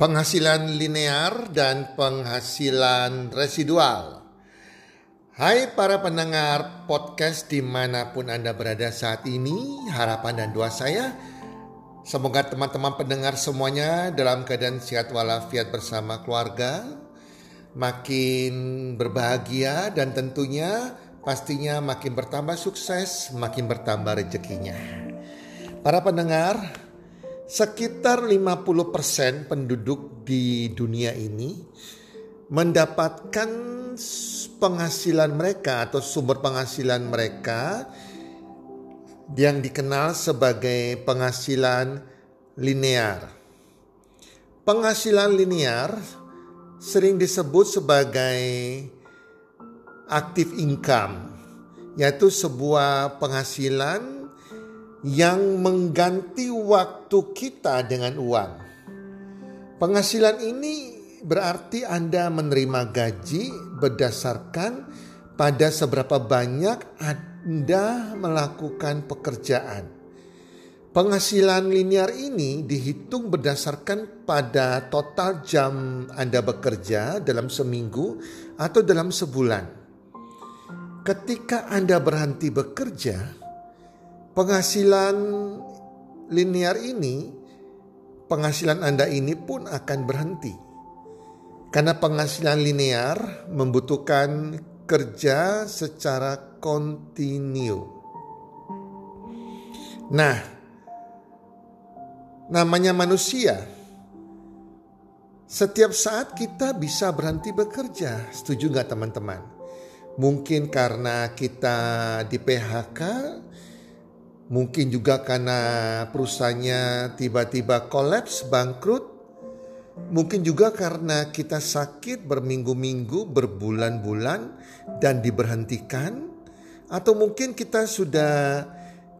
Penghasilan linear dan penghasilan residual. Hai para pendengar podcast di mana pun Anda berada saat ini, harapan dan doa saya semoga teman-teman pendengar semuanya dalam keadaan sehat walafiat bersama keluarga, makin berbahagia dan tentunya pastinya makin bertambah sukses, makin bertambah rezekinya. Para pendengar, sekitar 50% penduduk di dunia ini mendapatkan penghasilan mereka atau sumber penghasilan mereka yang dikenal sebagai penghasilan linear. Penghasilan linear sering disebut sebagai active income, yaitu sebuah penghasilan yang mengganti waktu kita dengan uang. Penghasilan ini berarti Anda menerima gaji berdasarkan pada seberapa banyak Anda melakukan pekerjaan. Penghasilan linear ini dihitung berdasarkan pada total jam Anda bekerja dalam seminggu atau dalam sebulan. Ketika Anda berhenti bekerja, penghasilan linear ini, penghasilan Anda ini pun akan berhenti. Karena penghasilan linear membutuhkan kerja secara kontinu. Nah, namanya manusia. Setiap saat kita bisa berhenti bekerja. Setuju nggak teman-teman? Mungkin karena kita di PHK, Mungkin juga karena perusahaannya tiba-tiba kolaps, bangkrut. Mungkin juga karena kita sakit berminggu-minggu, berbulan-bulan dan diberhentikan. Atau mungkin kita sudah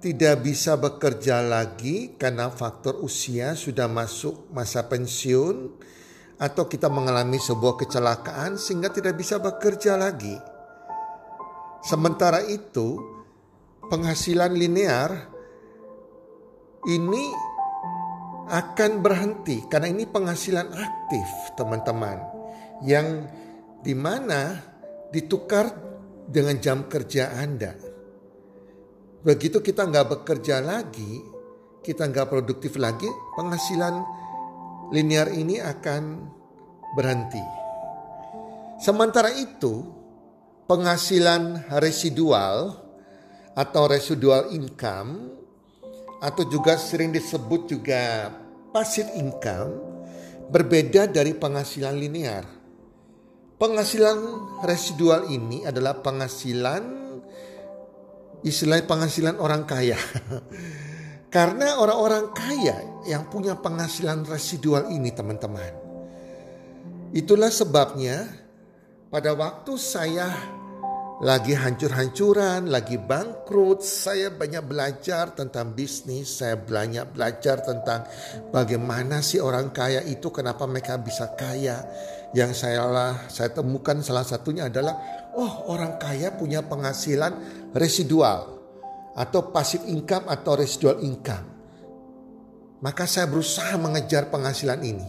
tidak bisa bekerja lagi karena faktor usia sudah masuk masa pensiun. Atau kita mengalami sebuah kecelakaan sehingga tidak bisa bekerja lagi. Sementara itu, penghasilan linear ini akan berhenti karena ini penghasilan aktif teman-teman yang di mana ditukar dengan jam kerja Anda. Begitu kita nggak bekerja lagi, kita nggak produktif lagi, penghasilan linear ini akan berhenti. Sementara itu, penghasilan residual atau residual income atau juga sering disebut juga passive income berbeda dari penghasilan linear. Penghasilan residual ini adalah penghasilan istilah penghasilan orang kaya. Karena orang-orang kaya yang punya penghasilan residual ini teman-teman. Itulah sebabnya pada waktu saya lagi hancur-hancuran, lagi bangkrut. Saya banyak belajar tentang bisnis, saya banyak belajar tentang bagaimana sih orang kaya itu, kenapa mereka bisa kaya. Yang saya saya temukan salah satunya adalah, oh orang kaya punya penghasilan residual atau passive income atau residual income. Maka saya berusaha mengejar penghasilan ini.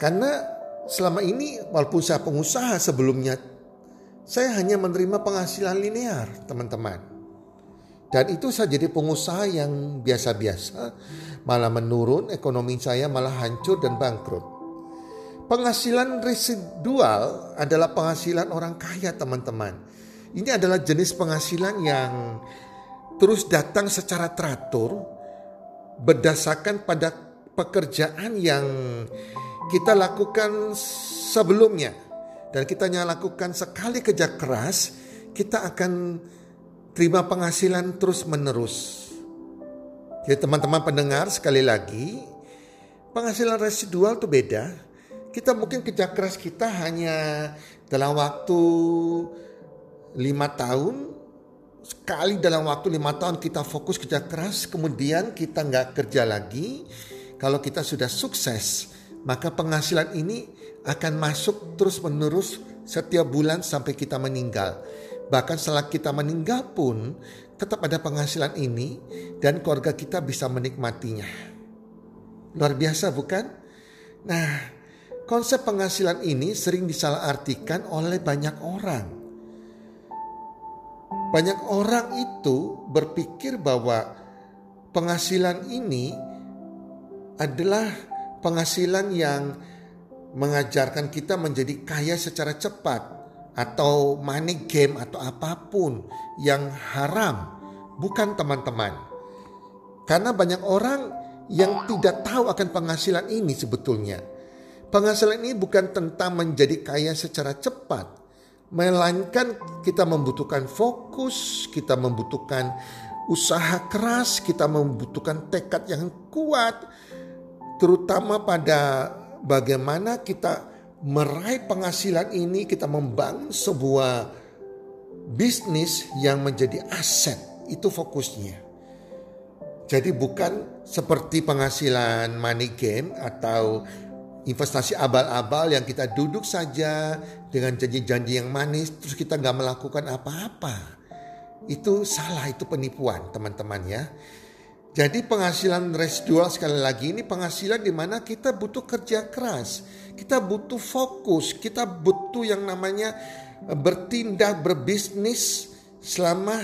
Karena selama ini walaupun saya pengusaha sebelumnya saya hanya menerima penghasilan linear, teman-teman. Dan itu saya jadi pengusaha yang biasa-biasa, malah menurun, ekonomi saya malah hancur dan bangkrut. Penghasilan residual adalah penghasilan orang kaya, teman-teman. Ini adalah jenis penghasilan yang terus datang secara teratur berdasarkan pada pekerjaan yang kita lakukan sebelumnya dan kita lakukan sekali kerja keras, kita akan terima penghasilan terus menerus. Jadi teman-teman pendengar sekali lagi, penghasilan residual itu beda. Kita mungkin kerja keras kita hanya dalam waktu lima tahun, sekali dalam waktu lima tahun kita fokus kerja keras, kemudian kita nggak kerja lagi. Kalau kita sudah sukses, maka penghasilan ini akan masuk terus menerus setiap bulan sampai kita meninggal. Bahkan setelah kita meninggal pun tetap ada penghasilan ini dan keluarga kita bisa menikmatinya. Luar biasa bukan? Nah, konsep penghasilan ini sering disalahartikan oleh banyak orang. Banyak orang itu berpikir bahwa penghasilan ini adalah penghasilan yang mengajarkan kita menjadi kaya secara cepat atau money game atau apa pun yang haram. Bukan teman-teman. Karena banyak orang yang tidak tahu akan penghasilan ini sebetulnya. Penghasilan ini bukan tentang menjadi kaya secara cepat, melainkan kita membutuhkan fokus, kita membutuhkan usaha keras, kita membutuhkan tekad yang kuat, terutama pada bagaimana kita meraih penghasilan ini, kita membangun sebuah bisnis yang menjadi aset. Itu fokusnya. Jadi bukan seperti penghasilan money game atau investasi abal-abal yang kita duduk saja dengan janji-janji yang manis terus kita nggak melakukan apa-apa. Itu salah, itu penipuan teman-teman ya. Jadi penghasilan residual sekali lagi ini penghasilan di mana kita butuh kerja keras, kita butuh fokus, kita butuh yang namanya eh, bertindak berbisnis selama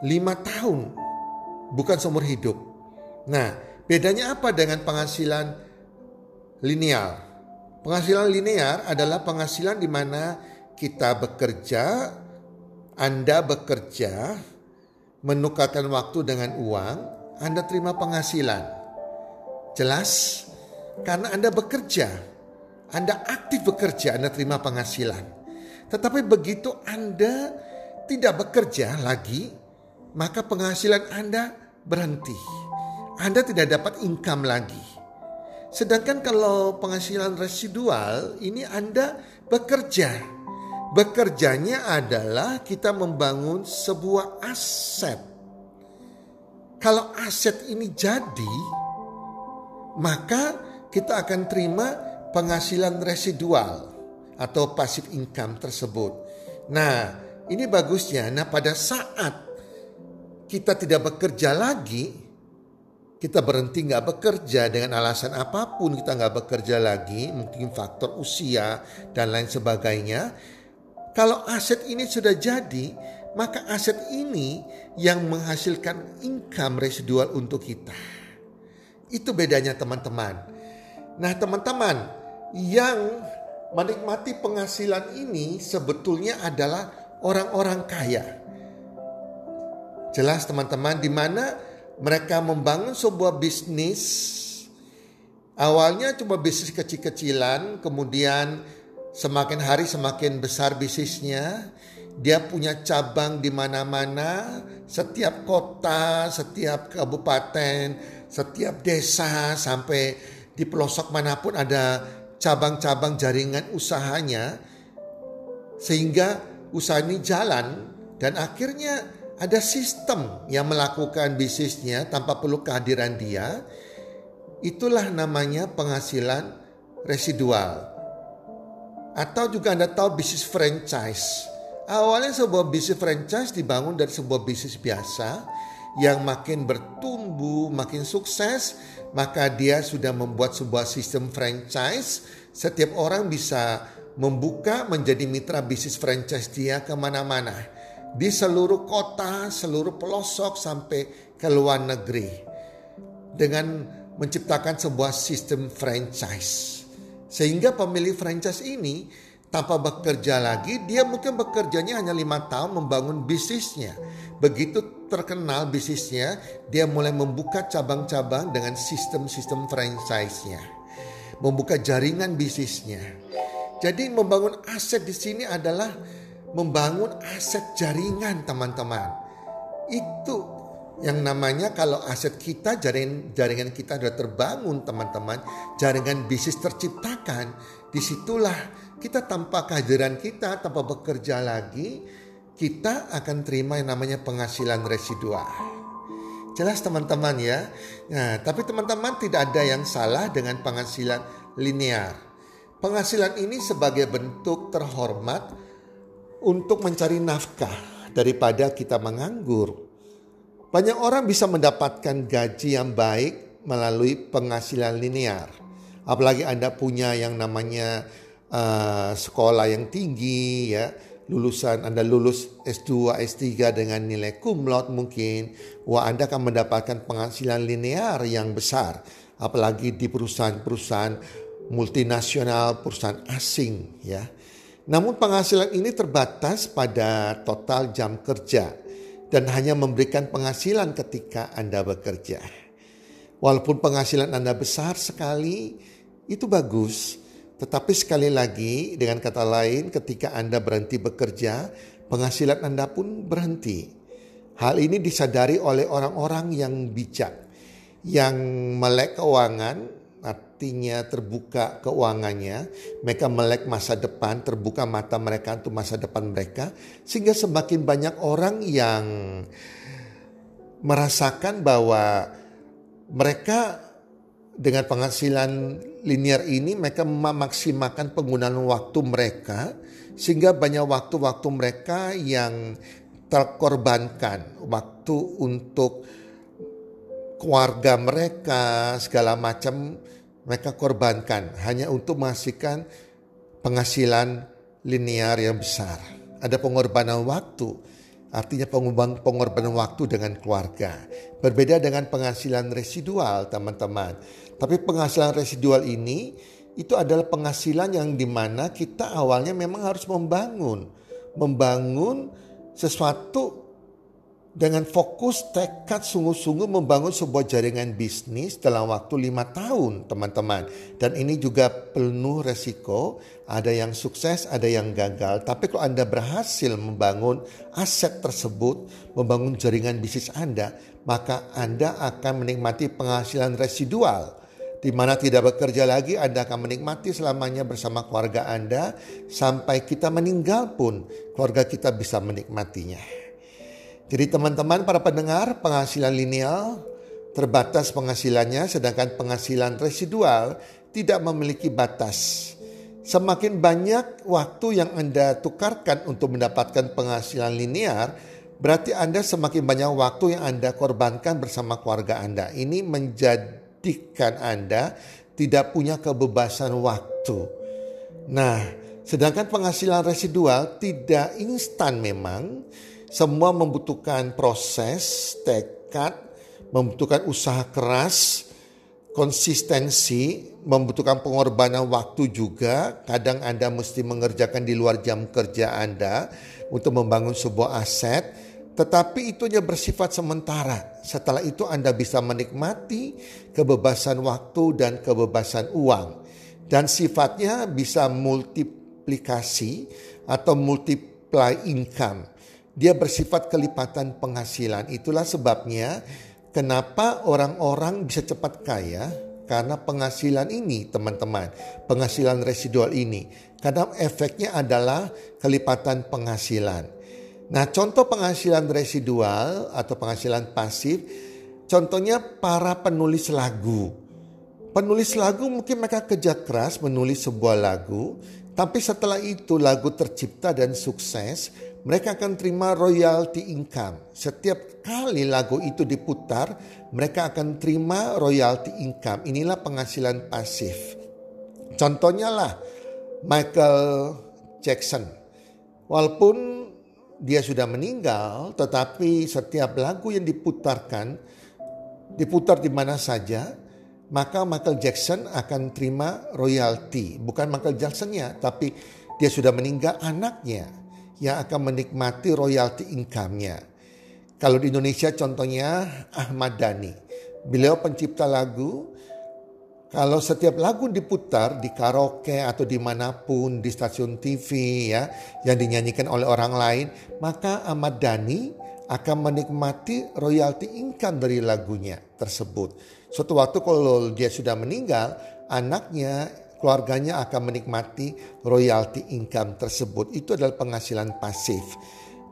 lima tahun, bukan seumur hidup. Nah, bedanya apa dengan penghasilan linear? Penghasilan linear adalah penghasilan di mana kita bekerja, Anda bekerja, menukarkan waktu dengan uang, anda terima penghasilan. Jelas? Karena Anda bekerja. Anda aktif bekerja, Anda terima penghasilan. Tetapi begitu Anda tidak bekerja lagi, maka penghasilan Anda berhenti. Anda tidak dapat income lagi. Sedangkan kalau penghasilan residual, ini Anda bekerja. Bekerjanya adalah kita membangun sebuah aset kalau aset ini jadi, maka kita akan terima penghasilan residual atau passive income tersebut. Nah, ini bagusnya. Nah, pada saat kita tidak bekerja lagi, kita berhenti nggak bekerja dengan alasan apa pun kita nggak bekerja lagi, mungkin faktor usia dan lain sebagainya. Kalau aset ini sudah jadi, maka aset ini yang menghasilkan income residual untuk kita. Itu bedanya teman-teman. Nah teman-teman yang menikmati penghasilan ini sebetulnya adalah orang-orang kaya. Jelas teman-teman di mana mereka membangun sebuah bisnis Awalnya cuma bisnis kecil-kecilan, kemudian semakin hari semakin besar bisnisnya, dia punya cabang di mana-mana, setiap kota, setiap kabupaten, setiap desa sampai di pelosok mana pun ada cabang-cabang jaringan usahanya sehingga usaha ini jalan dan akhirnya ada sistem yang melakukan bisnisnya tanpa perlu kehadiran dia. Itulah namanya penghasilan residual. Atau juga Anda tahu bisnis franchise Awalnya sebuah bisnis franchise dibangun dari sebuah bisnis biasa yang makin bertumbuh, makin sukses, maka dia sudah membuat sebuah sistem franchise. Setiap orang bisa membuka menjadi mitra bisnis franchise dia ke mana-mana. Di seluruh kota, seluruh pelosok sampai ke luar negeri. Dengan menciptakan sebuah sistem franchise. Sehingga pemilik franchise ini tanpa bekerja lagi, dia mungkin bekerjanya hanya lima tahun membangun bisnisnya. Begitu terkenal bisnisnya, dia mulai membuka cabang-cabang dengan sistem-sistem franchise-nya. Membuka jaringan bisnisnya. Jadi membangun aset di sini adalah membangun aset jaringan teman-teman. Itu yang namanya kalau aset kita jaringan jaringan kita sudah terbangun teman-teman jaringan bisnis terciptakan di situlah kita tanpa kehadiran kita tanpa bekerja lagi kita akan terima yang namanya penghasilan residual. Jelas teman-teman ya? Nah tapi teman-teman tidak ada yang salah dengan penghasilan linear. Penghasilan ini sebagai bentuk terhormat untuk mencari nafkah daripada kita menganggur. Banyak orang bisa mendapatkan gaji yang baik melalui penghasilan linear. Apalagi Anda punya yang namanya uh, sekolah yang tinggi ya, lulusan Anda lulus S2, S3 dengan nilai cum laude mungkin, wah Anda akan mendapatkan penghasilan linear yang besar. Apalagi di perusahaan-perusahaan multinasional, perusahaan asing ya. Namun penghasilan ini terbatas pada total jam kerja dan hanya memberikan penghasilan ketika Anda bekerja. Walaupun penghasilan Anda besar sekali, itu bagus. Tetapi sekali lagi, dengan kata lain, ketika Anda berhenti bekerja, penghasilan Anda pun berhenti. Hal ini disadari oleh orang-orang yang bijak, yang melek keuangan, artinya terbuka keuangannya, mereka melek masa depan, terbuka mata mereka untuk masa depan mereka, sehingga semakin banyak orang yang merasakan bahwa mereka dengan penghasilan linear ini mereka memaksimalkan penggunaan waktu mereka sehingga banyak waktu-waktu mereka yang terkorbankan waktu untuk keluarga mereka segala macam mereka korbankan hanya untuk menghasilkan penghasilan linear yang besar. Ada pengorbanan waktu, artinya pengorbanan waktu dengan keluarga. Berbeda dengan penghasilan residual teman-teman. Tapi penghasilan residual ini itu adalah penghasilan yang di mana kita awalnya memang harus membangun. Membangun sesuatu dengan fokus tekad sungguh-sungguh membangun sebuah jaringan bisnis dalam waktu lima tahun teman-teman. Dan ini juga penuh resiko, ada yang sukses, ada yang gagal. Tapi kalau Anda berhasil membangun aset tersebut, membangun jaringan bisnis Anda, maka Anda akan menikmati penghasilan residual di mana tidak bekerja lagi Anda akan menikmati selamanya bersama keluarga Anda sampai kita meninggal pun keluarga kita bisa menikmatinya. Jadi teman-teman para pendengar penghasilan lineal terbatas penghasilannya sedangkan penghasilan residual tidak memiliki batas. Semakin banyak waktu yang Anda tukarkan untuk mendapatkan penghasilan linear, berarti Anda semakin banyak waktu yang Anda korbankan bersama keluarga Anda. Ini menjadikan Anda tidak punya kebebasan waktu. Nah, sedangkan penghasilan residual tidak instan memang, semua membutuhkan proses, tekad, membutuhkan usaha keras, konsistensi, membutuhkan pengorbanan waktu juga. Kadang Anda mesti mengerjakan di luar jam kerja Anda untuk membangun sebuah aset. Tetapi itu hanya bersifat sementara. Setelah itu Anda bisa menikmati kebebasan waktu dan kebebasan uang. Dan sifatnya bisa multiplikasi atau multiply income dia bersifat kelipatan penghasilan. Itulah sebabnya kenapa orang-orang bisa cepat kaya karena penghasilan ini teman-teman. Penghasilan residual ini. Karena efeknya adalah kelipatan penghasilan. Nah contoh penghasilan residual atau penghasilan pasif. Contohnya para penulis lagu. Penulis lagu mungkin mereka kerja keras menulis sebuah lagu. Tapi setelah itu lagu tercipta dan sukses mereka akan terima royalty income. Setiap kali lagu itu diputar, mereka akan terima royalty income. Inilah penghasilan pasif. Contohnya lah, Michael Jackson. Walaupun dia sudah meninggal, tetapi setiap lagu yang diputarkan diputar di mana saja, maka Michael Jackson akan terima royalti. Bukan Michael Jacksonnya, tapi dia sudah meninggal anaknya yang akan menikmati royalti income-nya. Kalau di Indonesia contohnya Ahmad Dhani. Beliau pencipta lagu, kalau setiap lagu diputar di karaoke atau di mana pun di stasiun TV ya yang dinyanyikan oleh orang lain, maka Ahmad Dhani akan menikmati royalti income dari lagunya tersebut. Suatu waktu kalau dia sudah meninggal, anaknya, keluarganya akan menikmati royalti income tersebut. Itu adalah penghasilan pasif.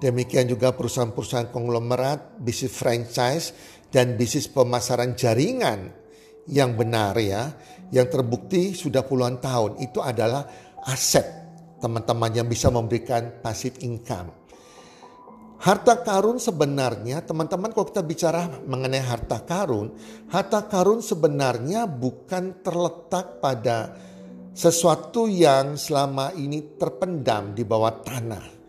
Demikian juga perusahaan-perusahaan konglomerat, bisnis franchise, dan bisnis pemasaran jaringan yang benar ya, yang terbukti sudah puluhan tahun itu adalah aset teman-teman yang bisa memberikan passive income. Harta karun sebenarnya teman-teman kalau kita bicara mengenai harta karun, harta karun sebenarnya bukan terletak pada sesuatu yang selama ini terpendam di bawah tanah.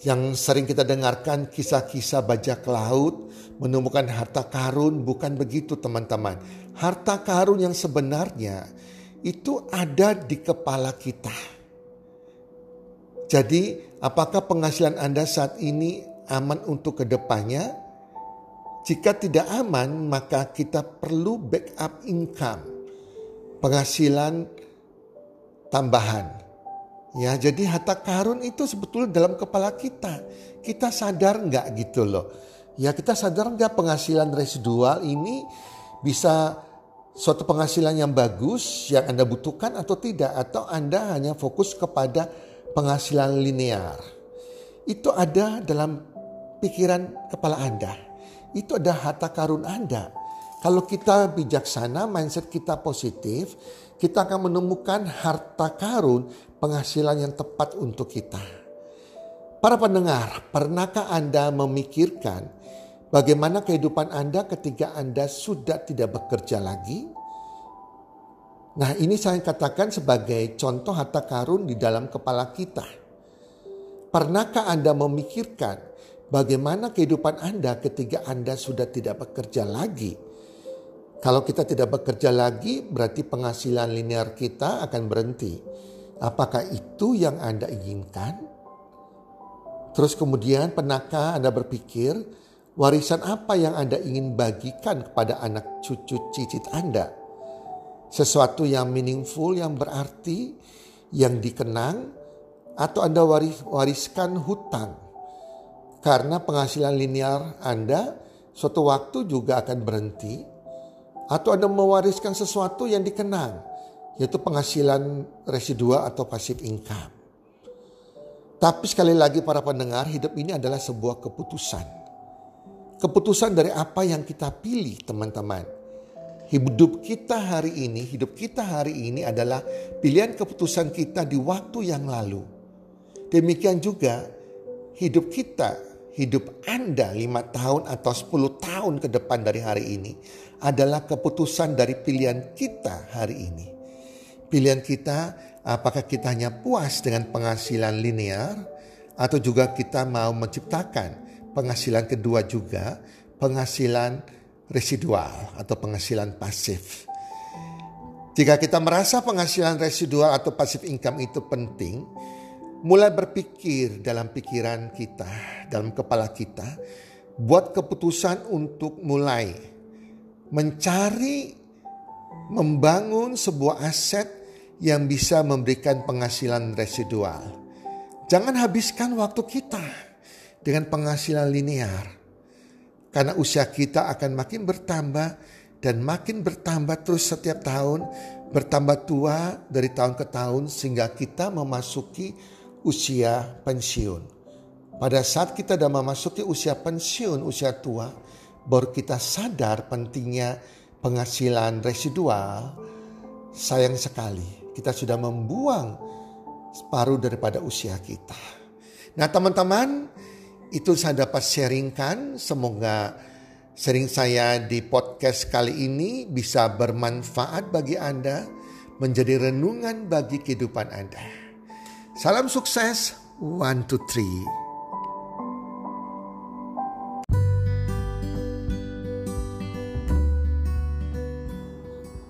Yang sering kita dengarkan kisah-kisah bajak laut menemukan harta karun bukan begitu teman-teman. Harta karun yang sebenarnya itu ada di kepala kita. Jadi apakah penghasilan Anda saat ini aman untuk ke depannya? Jika tidak aman maka kita perlu backup income. Penghasilan tambahan. Ya, jadi harta karun itu sebetulnya dalam kepala kita. Kita sadar nggak gitu loh. Ya kita sadar nggak penghasilan residual ini bisa suatu penghasilan yang bagus yang Anda butuhkan atau tidak atau Anda hanya fokus kepada penghasilan linear. Itu ada dalam pikiran kepala Anda. Itu ada harta karun Anda. Kalau kita bijaksana, mindset kita positif, kita akan menemukan harta karun penghasilan yang tepat untuk kita. Para pendengar, pernahkah Anda memikirkan Bagaimana kehidupan Anda ketika Anda sudah tidak bekerja lagi? Nah, ini saya katakan sebagai contoh harta karun di dalam kepala kita. Pernahkah Anda memikirkan bagaimana kehidupan Anda ketika Anda sudah tidak bekerja lagi? Kalau kita tidak bekerja lagi, berarti penghasilan linear kita akan berhenti. Apakah itu yang Anda inginkan? Terus kemudian, pernahkah Anda berpikir, Warisan apa yang Anda ingin bagikan kepada anak cucu cicit Anda? Sesuatu yang meaningful, yang berarti, yang dikenang, atau Anda waris, wariskan hutang? Karena penghasilan linear Anda suatu waktu juga akan berhenti. Atau Anda mewariskan sesuatu yang dikenang, yaitu penghasilan residual atau passive income. Tapi sekali lagi para pendengar, hidup ini adalah sebuah keputusan keputusan dari apa yang kita pilih teman-teman. Hidup kita hari ini, hidup kita hari ini adalah pilihan keputusan kita di waktu yang lalu. Demikian juga hidup kita, hidup Anda lima tahun atau sepuluh tahun ke depan dari hari ini adalah keputusan dari pilihan kita hari ini. Pilihan kita apakah kita hanya puas dengan penghasilan linear atau juga kita mau menciptakan penghasilan kedua juga penghasilan residual atau penghasilan pasif. Jika kita merasa penghasilan residual atau pasif income itu penting, mulai berpikir dalam pikiran kita, dalam kepala kita, buat keputusan untuk mulai mencari membangun sebuah aset yang bisa memberikan penghasilan residual. Jangan habiskan waktu kita dengan penghasilan linear. Karena usia kita akan makin bertambah dan makin bertambah terus setiap tahun, bertambah tua dari tahun ke tahun sehingga kita memasuki usia pensiun. Pada saat kita sudah memasuki usia pensiun, usia tua, baru kita sadar pentingnya penghasilan residual. Sayang sekali, kita sudah membuang separuh daripada usia kita. Nah teman-teman, itu saya dapat sharingkan. Semoga sharing saya di podcast kali ini bisa bermanfaat bagi Anda. menjadi renungan bagi kehidupan Anda. Salam sukses, one, two, three.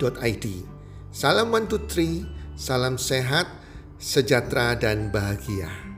healthcommunity.id. Salam one two three, salam sehat, sejahtera dan bahagia.